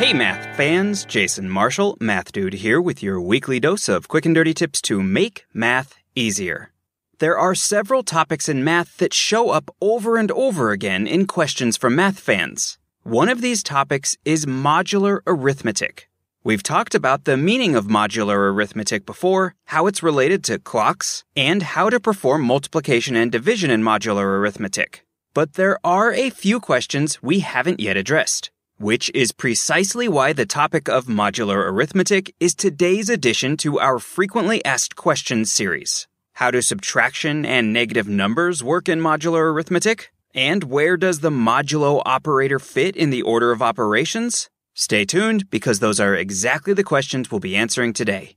Hey, math fans, Jason Marshall, Math Dude here with your weekly dose of quick and dirty tips to make math easier. There are several topics in math that show up over and over again in questions from math fans. One of these topics is modular arithmetic. We've talked about the meaning of modular arithmetic before, how it's related to clocks, and how to perform multiplication and division in modular arithmetic. But there are a few questions we haven't yet addressed which is precisely why the topic of modular arithmetic is today's addition to our frequently asked questions series. How do subtraction and negative numbers work in modular arithmetic? And where does the modulo operator fit in the order of operations? Stay tuned because those are exactly the questions we'll be answering today.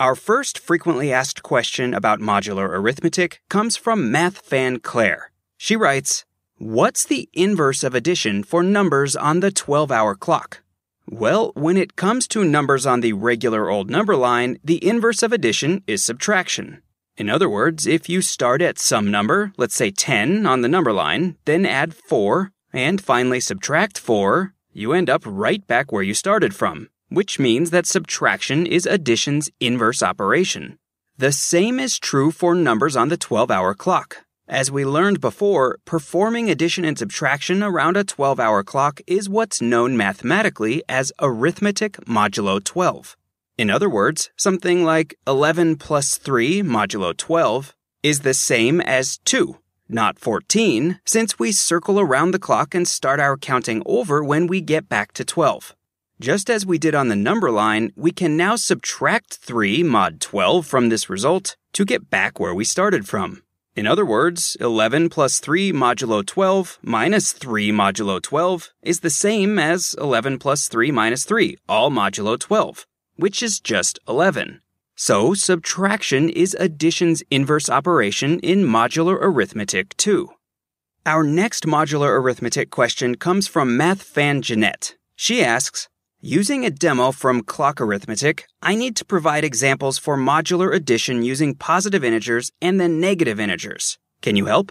Our first frequently asked question about modular arithmetic comes from math fan Claire. She writes, What's the inverse of addition for numbers on the 12 hour clock? Well, when it comes to numbers on the regular old number line, the inverse of addition is subtraction. In other words, if you start at some number, let's say 10 on the number line, then add 4, and finally subtract 4, you end up right back where you started from, which means that subtraction is addition's inverse operation. The same is true for numbers on the 12 hour clock. As we learned before, performing addition and subtraction around a 12 hour clock is what's known mathematically as arithmetic modulo 12. In other words, something like 11 plus 3 modulo 12 is the same as 2, not 14, since we circle around the clock and start our counting over when we get back to 12. Just as we did on the number line, we can now subtract 3 mod 12 from this result to get back where we started from. In other words, 11 plus 3 modulo 12 minus 3 modulo 12 is the same as 11 plus 3 minus 3, all modulo 12, which is just 11. So, subtraction is addition's inverse operation in modular arithmetic too. Our next modular arithmetic question comes from math fan Jeanette. She asks, Using a demo from Clock Arithmetic, I need to provide examples for modular addition using positive integers and then negative integers. Can you help?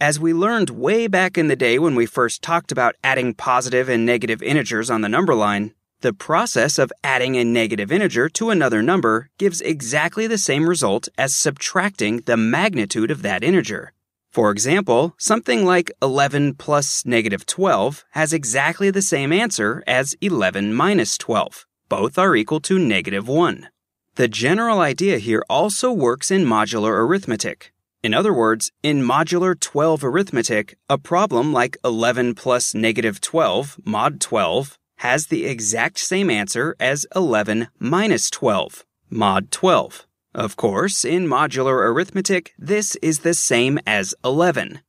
As we learned way back in the day when we first talked about adding positive and negative integers on the number line, the process of adding a negative integer to another number gives exactly the same result as subtracting the magnitude of that integer. For example, something like 11 plus negative 12 has exactly the same answer as 11 minus 12. Both are equal to negative 1. The general idea here also works in modular arithmetic. In other words, in modular 12 arithmetic, a problem like 11 plus negative 12 mod 12 has the exact same answer as 11 minus 12 mod 12. Of course, in modular arithmetic, this is the same as 11.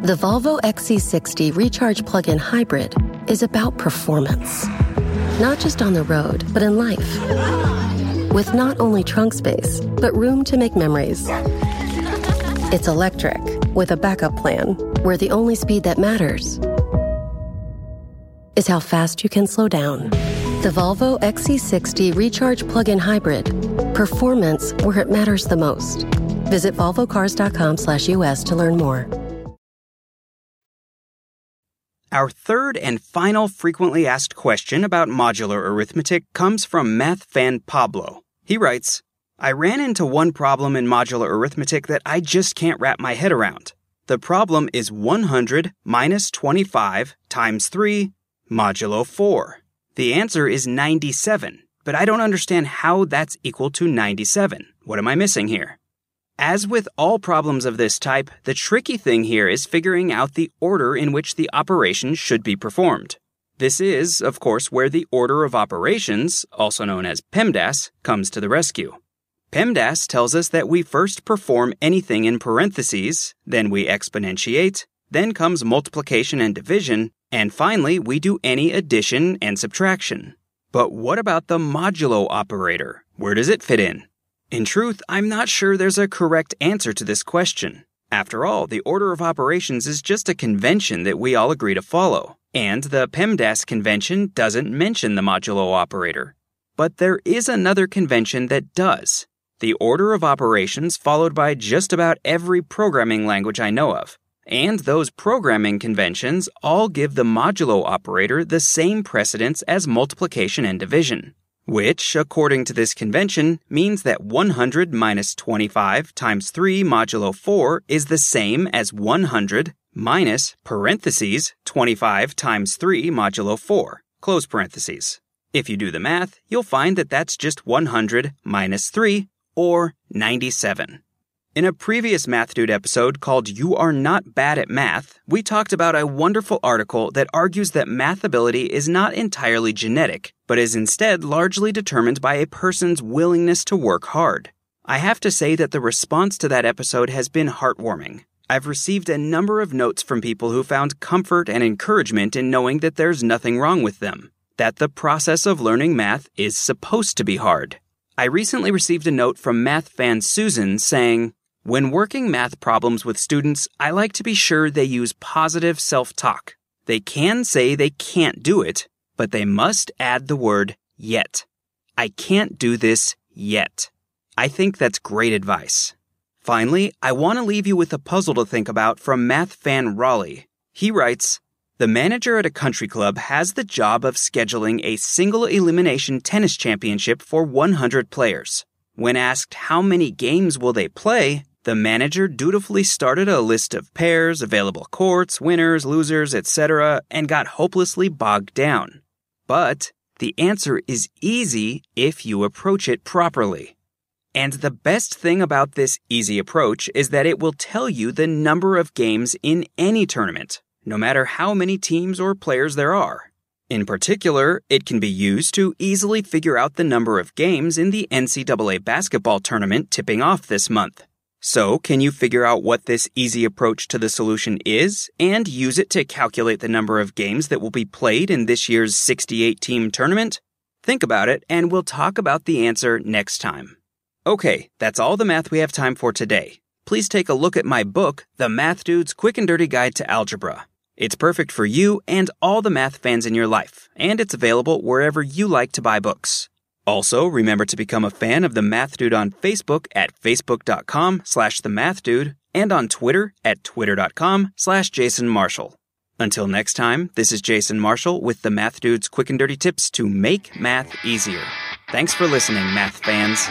The Volvo XC60 Recharge Plug in Hybrid is about performance. Not just on the road, but in life. With not only trunk space, but room to make memories. It's electric, with a backup plan, where the only speed that matters is how fast you can slow down. The Volvo XC60 Recharge Plug in Hybrid. Performance where it matters the most. Visit volvocars.com/us to learn more. Our third and final frequently asked question about modular arithmetic comes from math fan Pablo. He writes, I ran into one problem in modular arithmetic that I just can't wrap my head around. The problem is 100 minus 25 times 3 modulo 4. The answer is 97, but I don't understand how that's equal to 97. What am I missing here? As with all problems of this type, the tricky thing here is figuring out the order in which the operation should be performed. This is, of course, where the order of operations, also known as PEMDAS, comes to the rescue. PEMDAS tells us that we first perform anything in parentheses, then we exponentiate, then comes multiplication and division, and finally we do any addition and subtraction. But what about the modulo operator? Where does it fit in? In truth, I'm not sure there's a correct answer to this question. After all, the order of operations is just a convention that we all agree to follow, and the PEMDAS convention doesn't mention the modulo operator. But there is another convention that does the order of operations followed by just about every programming language I know of. And those programming conventions all give the modulo operator the same precedence as multiplication and division which, according to this convention, means that 100 minus 25 times 3 modulo 4 is the same as 100 minus parentheses 25 times 3 modulo 4, close parentheses. If you do the math, you'll find that that's just 100 minus 3, or 97. In a previous Math Dude episode called You Are Not Bad at Math, we talked about a wonderful article that argues that math ability is not entirely genetic, but is instead largely determined by a person's willingness to work hard. I have to say that the response to that episode has been heartwarming. I've received a number of notes from people who found comfort and encouragement in knowing that there's nothing wrong with them, that the process of learning math is supposed to be hard. I recently received a note from math fan Susan saying, when working math problems with students, I like to be sure they use positive self talk. They can say they can't do it, but they must add the word yet. I can't do this yet. I think that's great advice. Finally, I want to leave you with a puzzle to think about from math fan Raleigh. He writes, the manager at a country club has the job of scheduling a single elimination tennis championship for 100 players. When asked how many games will they play, the manager dutifully started a list of pairs, available courts, winners, losers, etc., and got hopelessly bogged down. But the answer is easy if you approach it properly. And the best thing about this easy approach is that it will tell you the number of games in any tournament, no matter how many teams or players there are. In particular, it can be used to easily figure out the number of games in the NCAA basketball tournament tipping off this month. So, can you figure out what this easy approach to the solution is and use it to calculate the number of games that will be played in this year's 68 team tournament? Think about it, and we'll talk about the answer next time. Okay, that's all the math we have time for today. Please take a look at my book, The Math Dude's Quick and Dirty Guide to Algebra. It's perfect for you and all the math fans in your life, and it's available wherever you like to buy books. Also, remember to become a fan of the Math Dude on Facebook at facebook.com slash the Math Dude and on Twitter at twitter.com slash Jason Marshall. Until next time, this is Jason Marshall with the Math Dude's quick and dirty tips to make math easier. Thanks for listening, math fans.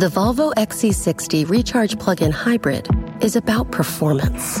The Volvo XC60 Recharge Plug-in Hybrid is about performance